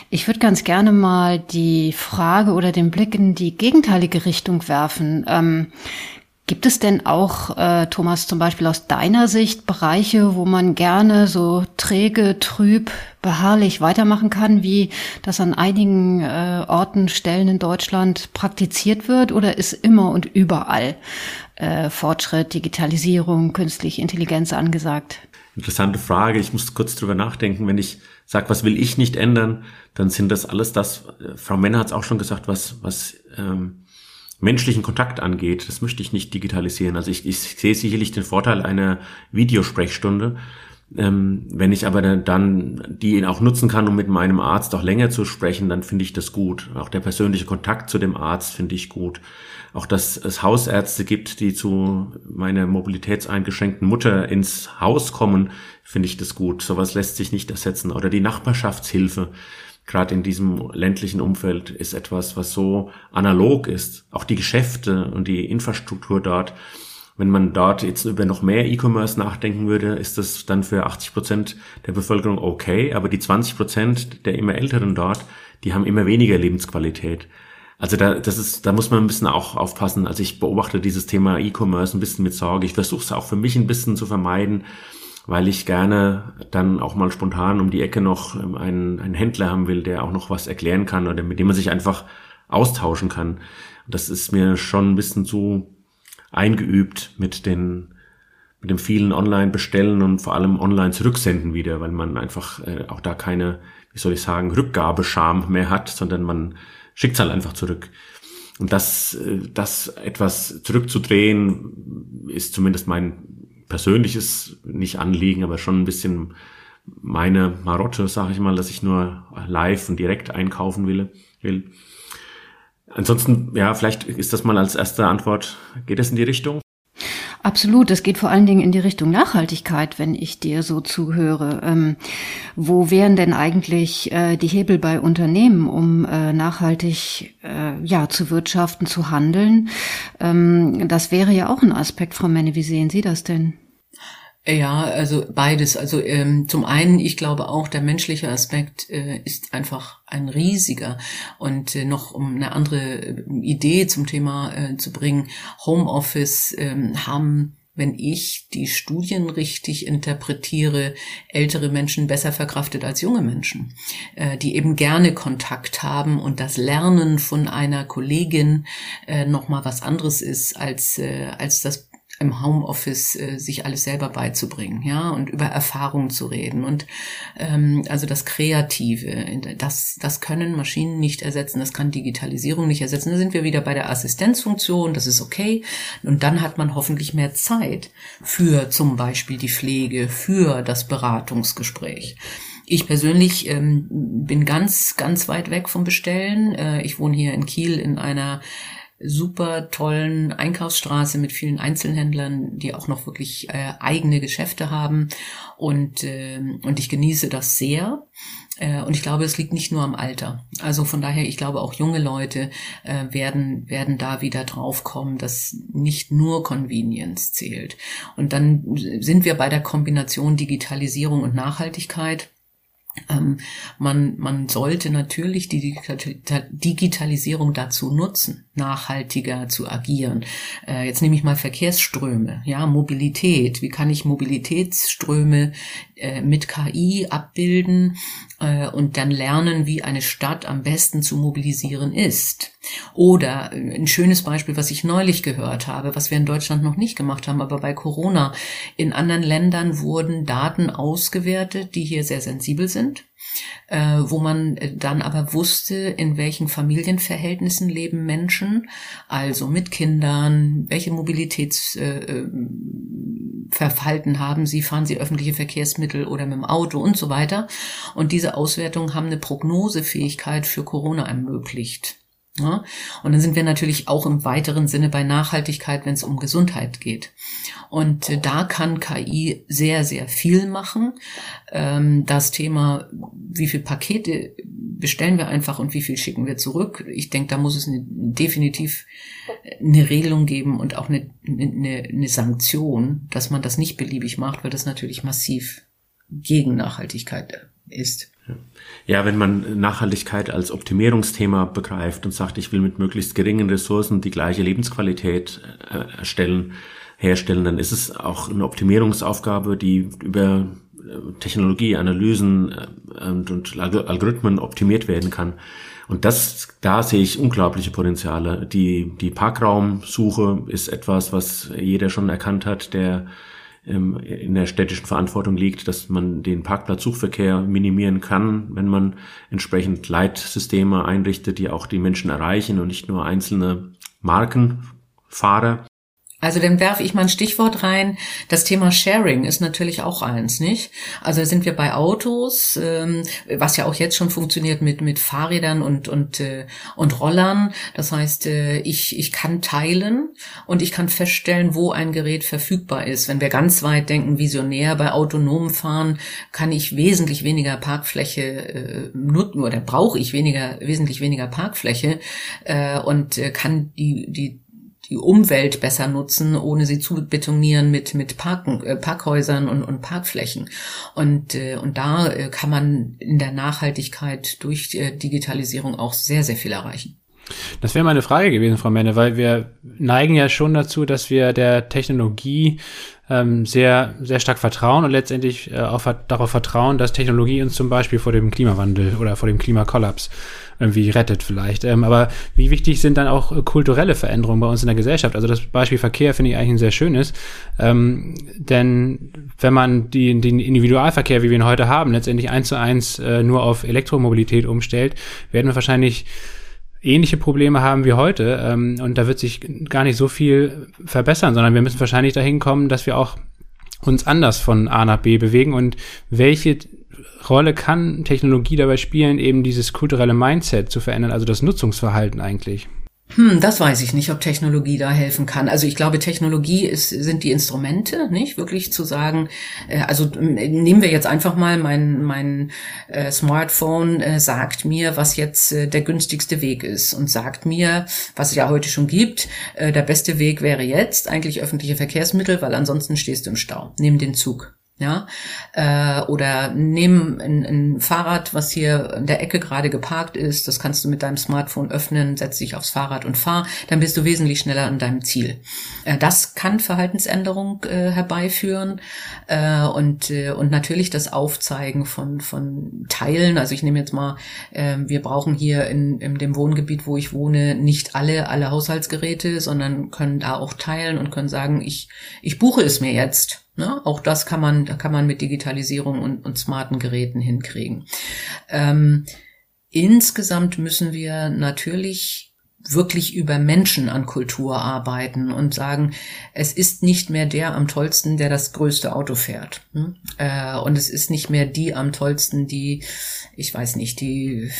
Ich würde ganz gerne mal die Frage oder den Blick in die gegenteilige Richtung werfen. Ähm, Gibt es denn auch, äh, Thomas, zum Beispiel aus deiner Sicht Bereiche, wo man gerne so träge, trüb, beharrlich weitermachen kann, wie das an einigen äh, Orten, Stellen in Deutschland praktiziert wird? Oder ist immer und überall äh, Fortschritt, Digitalisierung, künstliche Intelligenz angesagt? Interessante Frage. Ich muss kurz drüber nachdenken. Wenn ich sage, was will ich nicht ändern, dann sind das alles das, äh, Frau Männer hat es auch schon gesagt, was, was ähm, menschlichen Kontakt angeht, das möchte ich nicht digitalisieren. Also ich, ich sehe sicherlich den Vorteil einer Videosprechstunde. Ähm, wenn ich aber dann die auch nutzen kann, um mit meinem Arzt auch länger zu sprechen, dann finde ich das gut. Auch der persönliche Kontakt zu dem Arzt finde ich gut. Auch dass es Hausärzte gibt, die zu meiner mobilitätseingeschränkten Mutter ins Haus kommen, finde ich das gut. Sowas lässt sich nicht ersetzen. Oder die Nachbarschaftshilfe gerade in diesem ländlichen Umfeld ist etwas, was so analog ist. Auch die Geschäfte und die Infrastruktur dort. Wenn man dort jetzt über noch mehr E-Commerce nachdenken würde, ist das dann für 80 Prozent der Bevölkerung okay, aber die 20 Prozent der immer Älteren dort, die haben immer weniger Lebensqualität. Also da, das ist, da muss man ein bisschen auch aufpassen. Also ich beobachte dieses Thema E-Commerce ein bisschen mit Sorge. Ich versuche es auch für mich ein bisschen zu vermeiden, weil ich gerne dann auch mal spontan um die Ecke noch ähm, einen, einen Händler haben will, der auch noch was erklären kann oder mit dem man sich einfach austauschen kann. Das ist mir schon ein bisschen zu eingeübt mit den mit dem vielen Online-Bestellen und vor allem online zurücksenden wieder, weil man einfach äh, auch da keine, wie soll ich sagen, Rückgabescham mehr hat, sondern man schickt es halt einfach zurück. Und das, äh, das etwas zurückzudrehen, ist zumindest mein persönliches, nicht Anliegen, aber schon ein bisschen meine Marotte, sage ich mal, dass ich nur live und direkt einkaufen will. will. Ansonsten, ja, vielleicht ist das mal als erste Antwort. Geht es in die Richtung? Absolut, es geht vor allen Dingen in die Richtung Nachhaltigkeit, wenn ich dir so zuhöre. Ähm, wo wären denn eigentlich äh, die Hebel bei Unternehmen, um äh, nachhaltig äh, ja zu wirtschaften, zu handeln? Ähm, das wäre ja auch ein Aspekt, Frau Menne. Wie sehen Sie das denn? Ja, also beides. Also ähm, zum einen, ich glaube auch, der menschliche Aspekt äh, ist einfach ein riesiger. Und äh, noch um eine andere äh, Idee zum Thema äh, zu bringen, Homeoffice ähm, haben wenn ich die Studien richtig interpretiere, ältere Menschen besser verkraftet als junge Menschen, äh, die eben gerne Kontakt haben und das Lernen von einer Kollegin äh, noch mal was anderes ist als als das im Homeoffice äh, sich alles selber beizubringen, ja, und über Erfahrungen zu reden. Und ähm, also das Kreative, das, das können Maschinen nicht ersetzen, das kann Digitalisierung nicht ersetzen. Da sind wir wieder bei der Assistenzfunktion, das ist okay. Und dann hat man hoffentlich mehr Zeit für zum Beispiel die Pflege, für das Beratungsgespräch. Ich persönlich ähm, bin ganz, ganz weit weg vom Bestellen. Äh, ich wohne hier in Kiel in einer super tollen Einkaufsstraße mit vielen Einzelhändlern, die auch noch wirklich äh, eigene Geschäfte haben. Und, äh, und ich genieße das sehr. Äh, und ich glaube, es liegt nicht nur am Alter. Also von daher, ich glaube, auch junge Leute äh, werden, werden da wieder draufkommen, dass nicht nur Convenience zählt. Und dann sind wir bei der Kombination Digitalisierung und Nachhaltigkeit. Ähm, man, man sollte natürlich die Digitalisierung dazu nutzen, nachhaltiger zu agieren. Äh, jetzt nehme ich mal Verkehrsströme, ja, Mobilität. Wie kann ich Mobilitätsströme äh, mit KI abbilden äh, und dann lernen, wie eine Stadt am besten zu mobilisieren ist? Oder äh, ein schönes Beispiel, was ich neulich gehört habe, was wir in Deutschland noch nicht gemacht haben, aber bei Corona. In anderen Ländern wurden Daten ausgewertet, die hier sehr sensibel sind äh, wo man äh, dann aber wusste, in welchen Familienverhältnissen leben Menschen, also mit Kindern, welche Mobilitätsverhalten äh, haben sie, fahren sie öffentliche Verkehrsmittel oder mit dem Auto und so weiter. Und diese Auswertungen haben eine Prognosefähigkeit für Corona ermöglicht. Ja, und dann sind wir natürlich auch im weiteren Sinne bei Nachhaltigkeit, wenn es um Gesundheit geht. Und äh, da kann KI sehr, sehr viel machen. Ähm, das Thema, wie viel Pakete bestellen wir einfach und wie viel schicken wir zurück. Ich denke, da muss es eine, definitiv eine Regelung geben und auch eine, eine, eine Sanktion, dass man das nicht beliebig macht, weil das natürlich massiv gegen Nachhaltigkeit ist. Ja, wenn man Nachhaltigkeit als Optimierungsthema begreift und sagt, ich will mit möglichst geringen Ressourcen die gleiche Lebensqualität äh, erstellen, herstellen, dann ist es auch eine Optimierungsaufgabe, die über äh, Technologie, Analysen äh, und Algorithmen optimiert werden kann. Und das, da sehe ich unglaubliche Potenziale. Die, die Parkraumsuche ist etwas, was jeder schon erkannt hat, der ähm, in der städtischen Verantwortung liegt, dass man den Parkplatzsuchverkehr minimieren kann, wenn man entsprechend Leitsysteme einrichtet, die auch die Menschen erreichen und nicht nur einzelne Markenfahrer. Also dann werfe ich mal ein Stichwort rein. Das Thema Sharing ist natürlich auch eins, nicht? Also sind wir bei Autos, ähm, was ja auch jetzt schon funktioniert mit mit Fahrrädern und und äh, und Rollern. Das heißt, äh, ich ich kann teilen und ich kann feststellen, wo ein Gerät verfügbar ist. Wenn wir ganz weit denken, visionär bei autonomem Fahren, kann ich wesentlich weniger Parkfläche äh, nutzen oder brauche ich weniger wesentlich weniger Parkfläche äh, und äh, kann die die die Umwelt besser nutzen, ohne sie zu betonieren mit, mit Parken, äh, Parkhäusern und, und Parkflächen. Und, äh, und da äh, kann man in der Nachhaltigkeit durch äh, Digitalisierung auch sehr, sehr viel erreichen. Das wäre meine Frage gewesen, Frau Menne, weil wir neigen ja schon dazu, dass wir der Technologie ähm, sehr, sehr stark vertrauen und letztendlich äh, auch darauf vertrauen, dass Technologie uns zum Beispiel vor dem Klimawandel oder vor dem Klimakollaps irgendwie rettet vielleicht. Ähm, aber wie wichtig sind dann auch äh, kulturelle Veränderungen bei uns in der Gesellschaft? Also das Beispiel Verkehr finde ich eigentlich ein sehr schönes. Ähm, denn wenn man die, den Individualverkehr, wie wir ihn heute haben, letztendlich eins zu eins äh, nur auf Elektromobilität umstellt, werden wir wahrscheinlich ähnliche Probleme haben wie heute. Ähm, und da wird sich gar nicht so viel verbessern, sondern wir müssen wahrscheinlich dahin kommen, dass wir auch uns anders von A nach B bewegen und welche Rolle kann Technologie dabei spielen, eben dieses kulturelle Mindset zu verändern, also das Nutzungsverhalten eigentlich? Hm, das weiß ich nicht, ob Technologie da helfen kann. Also ich glaube, Technologie ist, sind die Instrumente, nicht wirklich zu sagen. Äh, also nehmen wir jetzt einfach mal mein mein äh, Smartphone äh, sagt mir, was jetzt äh, der günstigste Weg ist und sagt mir, was es ja heute schon gibt. Äh, der beste Weg wäre jetzt eigentlich öffentliche Verkehrsmittel, weil ansonsten stehst du im Stau. Nimm den Zug ja, äh, oder nimm ein, ein Fahrrad, was hier in der Ecke gerade geparkt ist, das kannst du mit deinem Smartphone öffnen, setz dich aufs Fahrrad und fahr, dann bist du wesentlich schneller an deinem Ziel. Äh, das kann Verhaltensänderung äh, herbeiführen äh, und äh, und natürlich das Aufzeigen von von Teilen. Also ich nehme jetzt mal, äh, wir brauchen hier in, in dem Wohngebiet, wo ich wohne, nicht alle alle Haushaltsgeräte, sondern können da auch teilen und können sagen, ich ich buche es mir jetzt Ne? Auch das kann man, da kann man mit Digitalisierung und, und smarten Geräten hinkriegen. Ähm, insgesamt müssen wir natürlich wirklich über Menschen an Kultur arbeiten und sagen, es ist nicht mehr der am tollsten, der das größte Auto fährt. Hm? Äh, und es ist nicht mehr die am tollsten, die, ich weiß nicht, die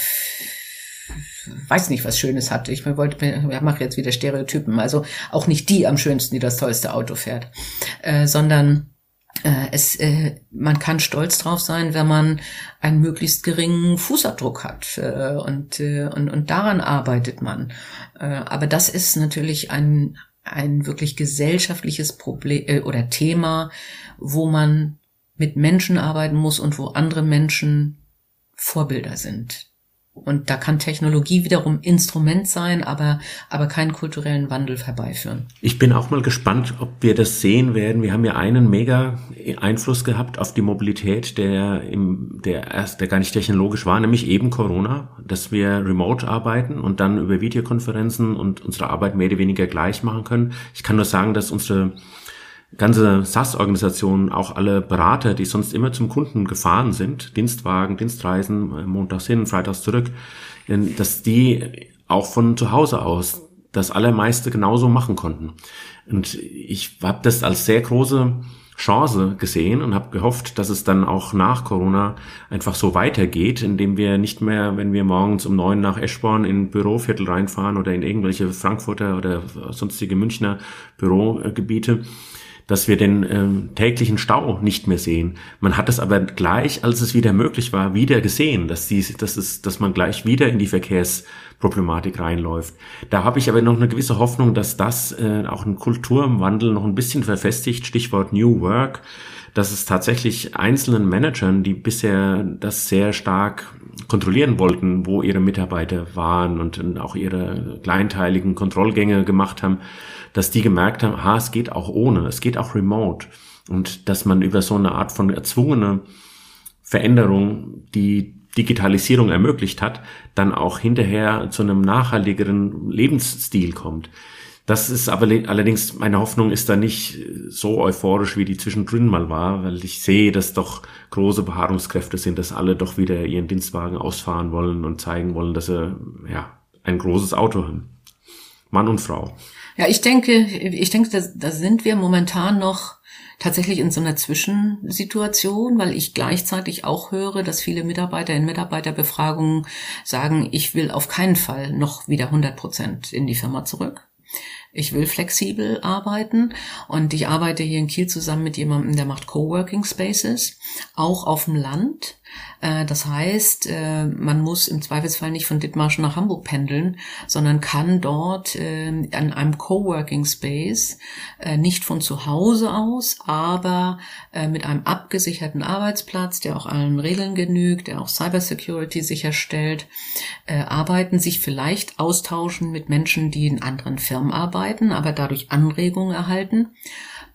weiß nicht, was Schönes hat. Ich wollte, ich mache jetzt wieder Stereotypen. Also auch nicht die am schönsten, die das tollste Auto fährt, äh, sondern äh, es, äh, man kann stolz drauf sein, wenn man einen möglichst geringen Fußabdruck hat äh, und, äh, und, und daran arbeitet man. Äh, aber das ist natürlich ein, ein wirklich gesellschaftliches Problem oder Thema, wo man mit Menschen arbeiten muss und wo andere Menschen Vorbilder sind. Und da kann Technologie wiederum Instrument sein, aber, aber keinen kulturellen Wandel herbeiführen. Ich bin auch mal gespannt, ob wir das sehen werden. Wir haben ja einen mega Einfluss gehabt auf die Mobilität, der im, der erst, der gar nicht technologisch war, nämlich eben Corona, dass wir remote arbeiten und dann über Videokonferenzen und unsere Arbeit mehr oder weniger gleich machen können. Ich kann nur sagen, dass unsere ganze SAS-Organisationen, auch alle Berater, die sonst immer zum Kunden gefahren sind, Dienstwagen, Dienstreisen, äh, montags hin, freitags zurück, dass die auch von zu Hause aus das Allermeiste genauso machen konnten. Und ich habe das als sehr große Chance gesehen und habe gehofft, dass es dann auch nach Corona einfach so weitergeht, indem wir nicht mehr, wenn wir morgens um neun nach Eschborn in Büroviertel reinfahren oder in irgendwelche Frankfurter oder sonstige Münchner Bürogebiete, dass wir den ähm, täglichen Stau nicht mehr sehen. Man hat es aber gleich, als es wieder möglich war, wieder gesehen, dass, die, dass, es, dass man gleich wieder in die Verkehrsproblematik reinläuft. Da habe ich aber noch eine gewisse Hoffnung, dass das äh, auch einen Kulturwandel noch ein bisschen verfestigt, Stichwort New Work, dass es tatsächlich einzelnen Managern, die bisher das sehr stark kontrollieren wollten, wo ihre Mitarbeiter waren und auch ihre kleinteiligen Kontrollgänge gemacht haben, dass die gemerkt haben, ha, es geht auch ohne, es geht auch remote. Und dass man über so eine Art von erzwungene Veränderung, die Digitalisierung ermöglicht hat, dann auch hinterher zu einem nachhaltigeren Lebensstil kommt. Das ist aber allerdings, meine Hoffnung ist da nicht so euphorisch, wie die zwischendrin mal war, weil ich sehe, dass doch große Beharrungskräfte sind, dass alle doch wieder ihren Dienstwagen ausfahren wollen und zeigen wollen, dass sie ja ein großes Auto haben. Mann und Frau. Ja, ich denke, ich denke, da, da sind wir momentan noch tatsächlich in so einer Zwischensituation, weil ich gleichzeitig auch höre, dass viele Mitarbeiter in Mitarbeiterbefragungen sagen, ich will auf keinen Fall noch wieder 100 Prozent in die Firma zurück. Ich will flexibel arbeiten und ich arbeite hier in Kiel zusammen mit jemandem, der macht Coworking Spaces, auch auf dem Land. Äh, das heißt, äh, man muss im Zweifelsfall nicht von Dithmarschen nach Hamburg pendeln, sondern kann dort äh, an einem Coworking Space nicht von zu Hause aus, aber mit einem abgesicherten Arbeitsplatz, der auch allen Regeln genügt, der auch Cybersecurity sicherstellt, arbeiten, sich vielleicht austauschen mit Menschen, die in anderen Firmen arbeiten, aber dadurch Anregungen erhalten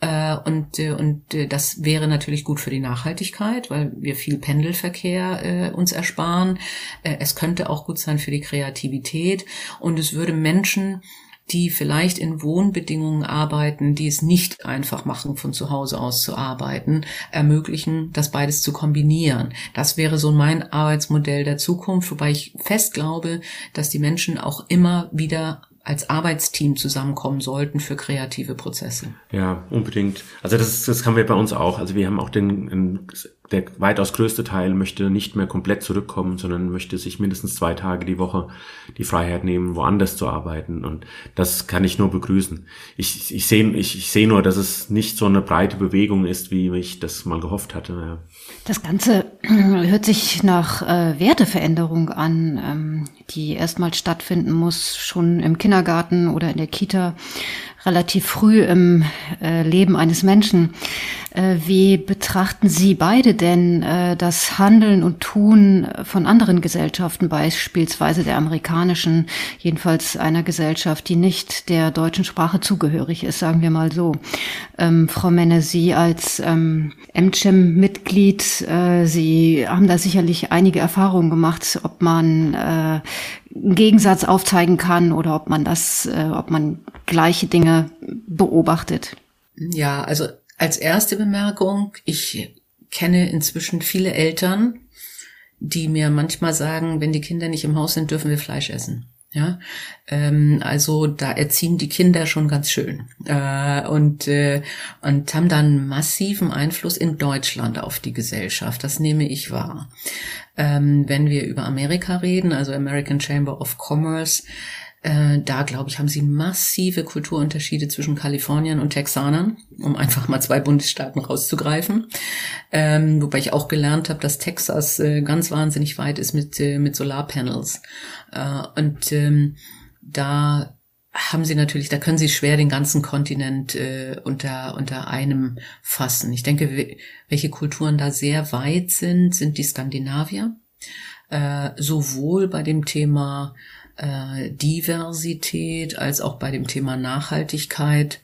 äh, und, äh, und äh, das wäre natürlich gut für die Nachhaltigkeit, weil wir viel Pendelverkehr äh, uns ersparen. Äh, es könnte auch gut sein für die Kreativität und es würde Menschen die vielleicht in Wohnbedingungen arbeiten, die es nicht einfach machen, von zu Hause aus zu arbeiten, ermöglichen, das beides zu kombinieren. Das wäre so mein Arbeitsmodell der Zukunft, wobei ich fest glaube, dass die Menschen auch immer wieder als Arbeitsteam zusammenkommen sollten für kreative Prozesse. Ja, unbedingt. Also das, das haben wir bei uns auch. Also wir haben auch den, der weitaus größte Teil möchte nicht mehr komplett zurückkommen, sondern möchte sich mindestens zwei Tage die Woche die Freiheit nehmen, woanders zu arbeiten. Und das kann ich nur begrüßen. Ich, ich sehe ich, ich sehe nur, dass es nicht so eine breite Bewegung ist, wie ich das mal gehofft hatte. Ja. Das Ganze hört sich nach äh, Werteveränderung an, ähm, die erstmal stattfinden muss, schon im Kindergarten oder in der Kita relativ früh im äh, Leben eines Menschen. Äh, wie betrachten Sie beide denn äh, das Handeln und Tun von anderen Gesellschaften, beispielsweise der amerikanischen, jedenfalls einer Gesellschaft, die nicht der deutschen Sprache zugehörig ist, sagen wir mal so. Ähm, Frau Menne, Sie als ähm, MCHEM-Mitglied, äh, Sie haben da sicherlich einige Erfahrungen gemacht, ob man äh, einen Gegensatz aufzeigen kann oder ob man das, äh, ob man gleiche Dinge beobachtet. Ja, also als erste Bemerkung, ich kenne inzwischen viele Eltern, die mir manchmal sagen, wenn die Kinder nicht im Haus sind, dürfen wir Fleisch essen. Ja, ähm, also da erziehen die Kinder schon ganz schön äh, und äh, und haben dann massiven Einfluss in Deutschland auf die Gesellschaft. Das nehme ich wahr. Ähm, wenn wir über Amerika reden, also American Chamber of Commerce, äh, da, glaube ich, haben sie massive Kulturunterschiede zwischen Kalifornien und Texanern, um einfach mal zwei Bundesstaaten rauszugreifen. Ähm, wobei ich auch gelernt habe, dass Texas äh, ganz wahnsinnig weit ist mit, äh, mit Solarpanels. Äh, und ähm, da haben sie natürlich, da können sie schwer den ganzen Kontinent äh, unter, unter einem fassen. Ich denke, welche Kulturen da sehr weit sind, sind die Skandinavier. Äh, sowohl bei dem Thema äh, Diversität als auch bei dem Thema Nachhaltigkeit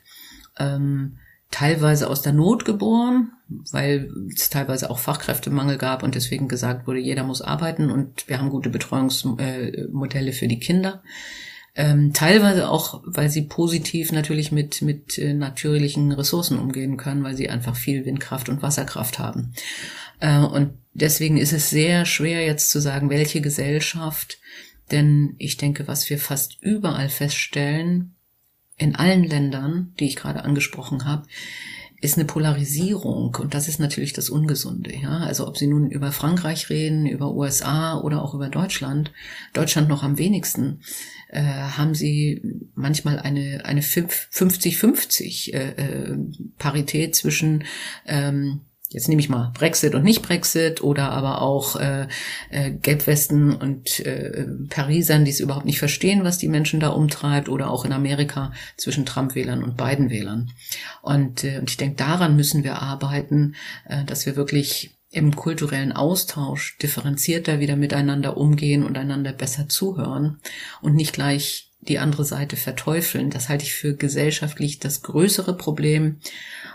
ähm, teilweise aus der Not geboren, weil es teilweise auch Fachkräftemangel gab und deswegen gesagt wurde, jeder muss arbeiten und wir haben gute Betreuungsmodelle für die Kinder. Ähm, teilweise auch, weil sie positiv natürlich mit, mit äh, natürlichen Ressourcen umgehen können, weil sie einfach viel Windkraft und Wasserkraft haben. Äh, und deswegen ist es sehr schwer jetzt zu sagen, welche Gesellschaft denn ich denke, was wir fast überall feststellen, in allen Ländern, die ich gerade angesprochen habe, ist eine Polarisierung und das ist natürlich das Ungesunde. Ja, also ob Sie nun über Frankreich reden, über USA oder auch über Deutschland, Deutschland noch am wenigsten, äh, haben Sie manchmal eine eine 50-50 äh, äh, Parität zwischen ähm, jetzt nehme ich mal Brexit und nicht Brexit oder aber auch äh, äh, Gelbwesten und äh, Parisern, die es überhaupt nicht verstehen, was die Menschen da umtreibt oder auch in Amerika zwischen Trump-Wählern und Biden-Wählern. Und, äh, und ich denke, daran müssen wir arbeiten, äh, dass wir wirklich im kulturellen Austausch differenzierter wieder miteinander umgehen und einander besser zuhören und nicht gleich die andere Seite verteufeln. Das halte ich für gesellschaftlich das größere Problem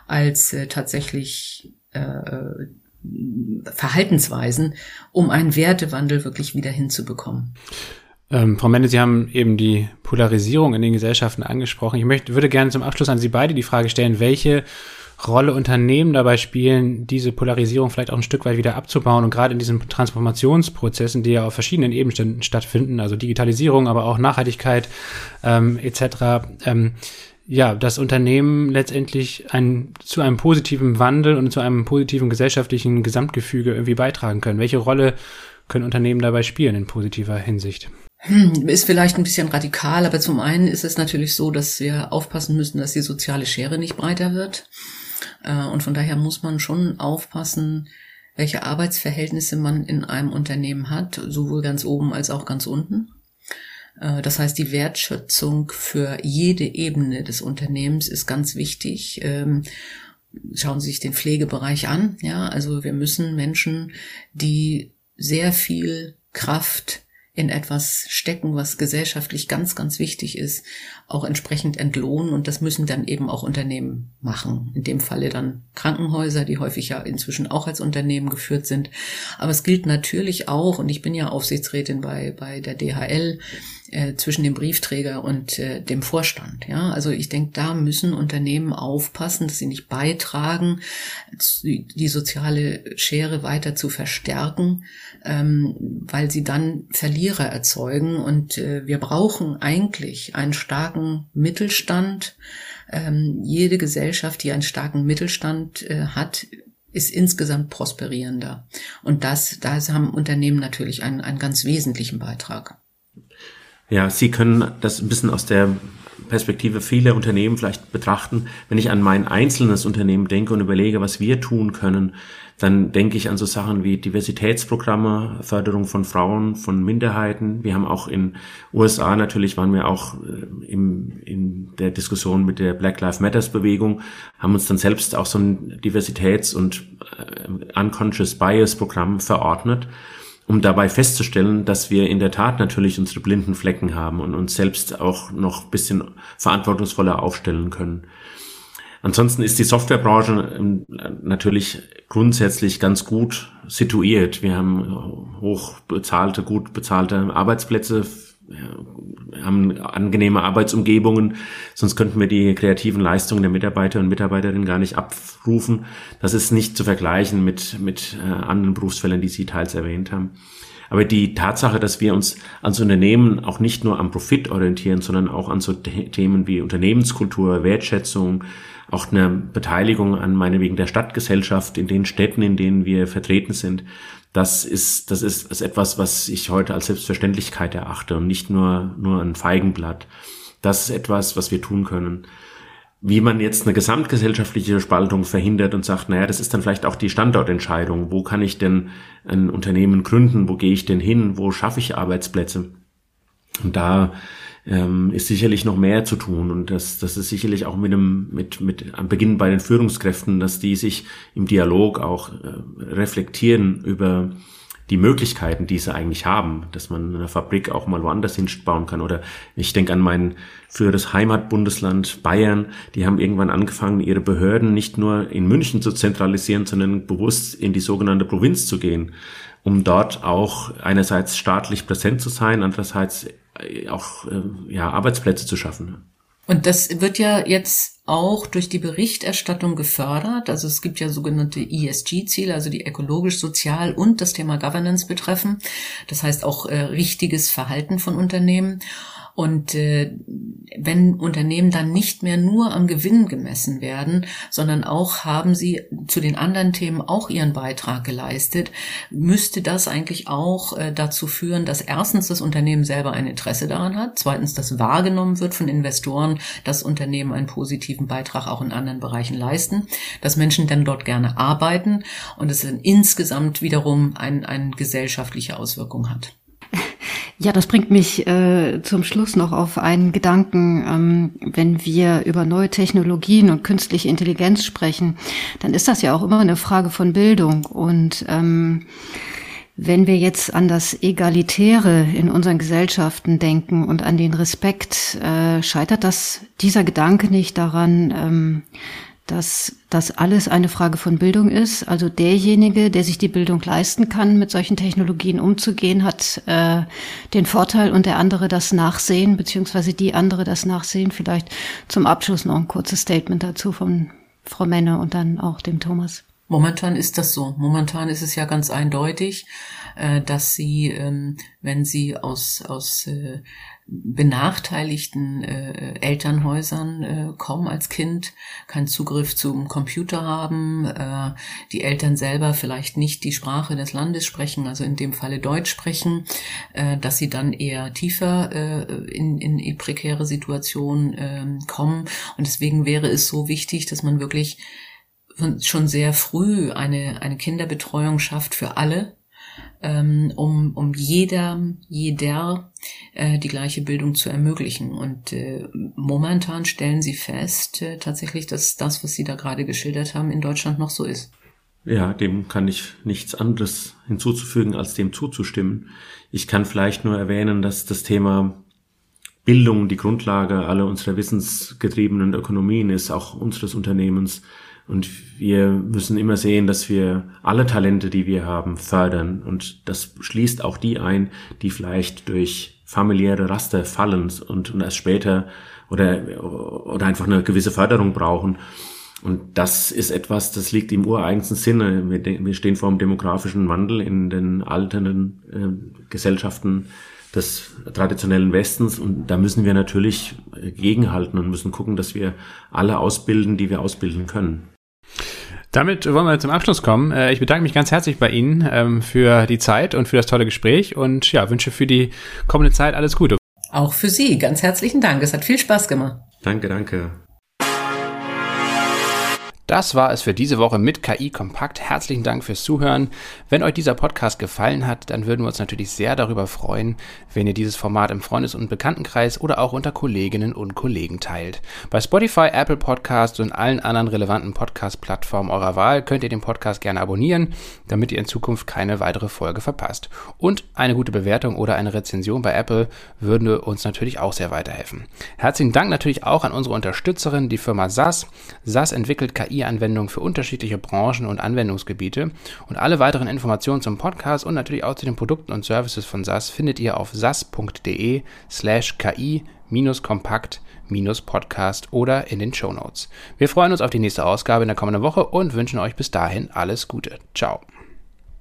als äh, tatsächlich äh, Verhaltensweisen, um einen Wertewandel wirklich wieder hinzubekommen. Ähm, Frau Mende, Sie haben eben die Polarisierung in den Gesellschaften angesprochen. Ich möchte, würde gerne zum Abschluss an Sie beide die Frage stellen, welche Rolle Unternehmen dabei spielen, diese Polarisierung vielleicht auch ein Stück weit wieder abzubauen und gerade in diesen Transformationsprozessen, die ja auf verschiedenen Ebenen stattfinden, also Digitalisierung, aber auch Nachhaltigkeit ähm, etc. Ähm, ja, das Unternehmen letztendlich ein, zu einem positiven Wandel und zu einem positiven gesellschaftlichen Gesamtgefüge irgendwie beitragen können. Welche Rolle können Unternehmen dabei spielen in positiver Hinsicht? Hm, ist vielleicht ein bisschen radikal, aber zum einen ist es natürlich so, dass wir aufpassen müssen, dass die soziale Schere nicht breiter wird. Äh, und von daher muss man schon aufpassen, welche Arbeitsverhältnisse man in einem Unternehmen hat, sowohl ganz oben als auch ganz unten. Äh, das heißt, die Wertschätzung für jede Ebene des Unternehmens ist ganz wichtig. Ähm, schauen Sie sich den Pflegebereich an. Ja, also wir müssen Menschen, die sehr viel Kraft in etwas stecken, was gesellschaftlich ganz, ganz wichtig ist, auch entsprechend entlohnen. Und das müssen dann eben auch Unternehmen machen. In dem Falle dann Krankenhäuser, die häufig ja inzwischen auch als Unternehmen geführt sind. Aber es gilt natürlich auch, und ich bin ja Aufsichtsrätin bei, bei der DHL, äh, zwischen dem Briefträger und äh, dem Vorstand. Ja, also ich denke, da müssen Unternehmen aufpassen, dass sie nicht beitragen, die soziale Schere weiter zu verstärken, ähm, weil sie dann Verlierer erzeugen. Und äh, wir brauchen eigentlich einen starken Mittelstand. Ähm, jede Gesellschaft, die einen starken Mittelstand äh, hat, ist insgesamt prosperierender. Und das, da haben Unternehmen natürlich einen, einen ganz wesentlichen Beitrag. Ja, Sie können das ein bisschen aus der Perspektive vieler Unternehmen vielleicht betrachten. Wenn ich an mein einzelnes Unternehmen denke und überlege, was wir tun können, dann denke ich an so Sachen wie Diversitätsprogramme, Förderung von Frauen, von Minderheiten. Wir haben auch in USA natürlich waren wir auch äh, im, in der Diskussion mit der Black Lives Matters Bewegung, haben uns dann selbst auch so ein Diversitäts- und äh, Unconscious Bias Programm verordnet um dabei festzustellen, dass wir in der Tat natürlich unsere blinden Flecken haben und uns selbst auch noch bisschen verantwortungsvoller aufstellen können. Ansonsten ist die Softwarebranche ähm, natürlich grundsätzlich ganz gut situiert. Wir haben hoch bezahlte, gut bezahlte Arbeitsplätze haben angenehme Arbeitsumgebungen, sonst könnten wir die kreativen Leistungen der Mitarbeiter und Mitarbeiterinnen gar nicht abrufen. Das ist nicht zu vergleichen mit, mit äh, anderen Berufsfällen, die Sie teils erwähnt haben. Aber die Tatsache, dass wir uns als Unternehmen auch nicht nur am Profit orientieren, sondern auch an so Themen wie Unternehmenskultur, Wertschätzung, auch eine Beteiligung an meinetwegen der Stadtgesellschaft in den Städten, in denen wir vertreten sind, das ist, das ist, ist etwas, was ich heute als Selbstverständlichkeit erachte und nicht nur, nur ein Feigenblatt. Das ist etwas, was wir tun können. Wie man jetzt eine gesamtgesellschaftliche Spaltung verhindert und sagt, naja, das ist dann vielleicht auch die Standortentscheidung. Wo kann ich denn ein Unternehmen gründen? Wo gehe ich denn hin? Wo schaffe ich Arbeitsplätze? Und da ähm, ist sicherlich noch mehr zu tun und das, das ist sicherlich auch mit dem, mit, mit am Beginn bei den Führungskräften, dass die sich im Dialog auch äh, reflektieren über die Möglichkeiten, die sie eigentlich haben, dass man eine Fabrik auch mal woanders hinbauen kann. Oder ich denke an mein früheres Heimatbundesland Bayern, die haben irgendwann angefangen, ihre Behörden nicht nur in München zu zentralisieren, sondern bewusst in die sogenannte Provinz zu gehen, um dort auch einerseits staatlich präsent zu sein, andererseits äh, auch äh, ja, Arbeitsplätze zu schaffen. Und das wird ja jetzt auch durch die Berichterstattung gefördert. Also es gibt ja sogenannte ESG-Ziele, also die ökologisch, sozial und das Thema Governance betreffen. Das heißt auch äh, richtiges Verhalten von Unternehmen. Und äh, wenn Unternehmen dann nicht mehr nur am Gewinn gemessen werden, sondern auch haben sie zu den anderen Themen auch ihren Beitrag geleistet, müsste das eigentlich auch äh, dazu führen, dass erstens das Unternehmen selber ein Interesse daran hat, zweitens, dass wahrgenommen wird von Investoren, dass Unternehmen einen positiven Beitrag auch in anderen Bereichen leisten, dass Menschen dann dort gerne arbeiten und es dann insgesamt wiederum ein, eine gesellschaftliche Auswirkung hat. Ja, das bringt mich äh, zum Schluss noch auf einen Gedanken. Ähm, wenn wir über neue Technologien und künstliche Intelligenz sprechen, dann ist das ja auch immer eine Frage von Bildung. Und ähm, wenn wir jetzt an das Egalitäre in unseren Gesellschaften denken und an den Respekt, äh, scheitert das dieser Gedanke nicht daran, ähm, dass das alles eine Frage von Bildung ist. Also derjenige, der sich die Bildung leisten kann, mit solchen Technologien umzugehen, hat äh, den Vorteil und der andere das Nachsehen, beziehungsweise die andere das Nachsehen. Vielleicht zum Abschluss noch ein kurzes Statement dazu von Frau Menne und dann auch dem Thomas. Momentan ist das so. Momentan ist es ja ganz eindeutig, äh, dass sie, ähm, wenn sie aus, aus äh, benachteiligten äh, Elternhäusern äh, kommen als Kind, keinen Zugriff zum Computer haben, äh, die Eltern selber vielleicht nicht die Sprache des Landes sprechen, also in dem Falle Deutsch sprechen, äh, dass sie dann eher tiefer äh, in, in prekäre Situationen äh, kommen. Und deswegen wäre es so wichtig, dass man wirklich schon sehr früh eine, eine Kinderbetreuung schafft für alle, ähm, um, um jeder, jeder äh, die gleiche Bildung zu ermöglichen. Und äh, momentan stellen sie fest, äh, tatsächlich, dass das, was Sie da gerade geschildert haben, in Deutschland noch so ist. Ja, dem kann ich nichts anderes hinzuzufügen, als dem zuzustimmen. Ich kann vielleicht nur erwähnen, dass das Thema Bildung die Grundlage aller unserer wissensgetriebenen Ökonomien ist, auch unseres Unternehmens. Und wir müssen immer sehen, dass wir alle Talente, die wir haben, fördern. Und das schließt auch die ein, die vielleicht durch familiäre Raster fallen und, und erst später oder, oder einfach eine gewisse Förderung brauchen. Und das ist etwas, das liegt im ureigensten Sinne. Wir, wir stehen vor einem demografischen Wandel in den alternden äh, Gesellschaften des traditionellen Westens und da müssen wir natürlich gegenhalten und müssen gucken, dass wir alle ausbilden, die wir ausbilden können. Damit wollen wir zum Abschluss kommen. Äh, ich bedanke mich ganz herzlich bei Ihnen ähm, für die Zeit und für das tolle Gespräch und ja, wünsche für die kommende Zeit alles Gute. Auch für Sie ganz herzlichen Dank. Es hat viel Spaß gemacht. Danke, danke. Das war es für diese Woche mit KI Kompakt. Herzlichen Dank fürs Zuhören. Wenn euch dieser Podcast gefallen hat, dann würden wir uns natürlich sehr darüber freuen, wenn ihr dieses Format im Freundes- und Bekanntenkreis oder auch unter Kolleginnen und Kollegen teilt. Bei Spotify, Apple Podcasts und allen anderen relevanten Podcast-Plattformen eurer Wahl könnt ihr den Podcast gerne abonnieren, damit ihr in Zukunft keine weitere Folge verpasst. Und eine gute Bewertung oder eine Rezension bei Apple würde uns natürlich auch sehr weiterhelfen. Herzlichen Dank natürlich auch an unsere Unterstützerin, die Firma SAS. SAS entwickelt KI KI-Anwendungen für unterschiedliche Branchen und Anwendungsgebiete. Und alle weiteren Informationen zum Podcast und natürlich auch zu den Produkten und Services von SAS findet ihr auf sas.de slash ki-kompakt-podcast oder in den Show Notes. Wir freuen uns auf die nächste Ausgabe in der kommenden Woche und wünschen euch bis dahin alles Gute. Ciao.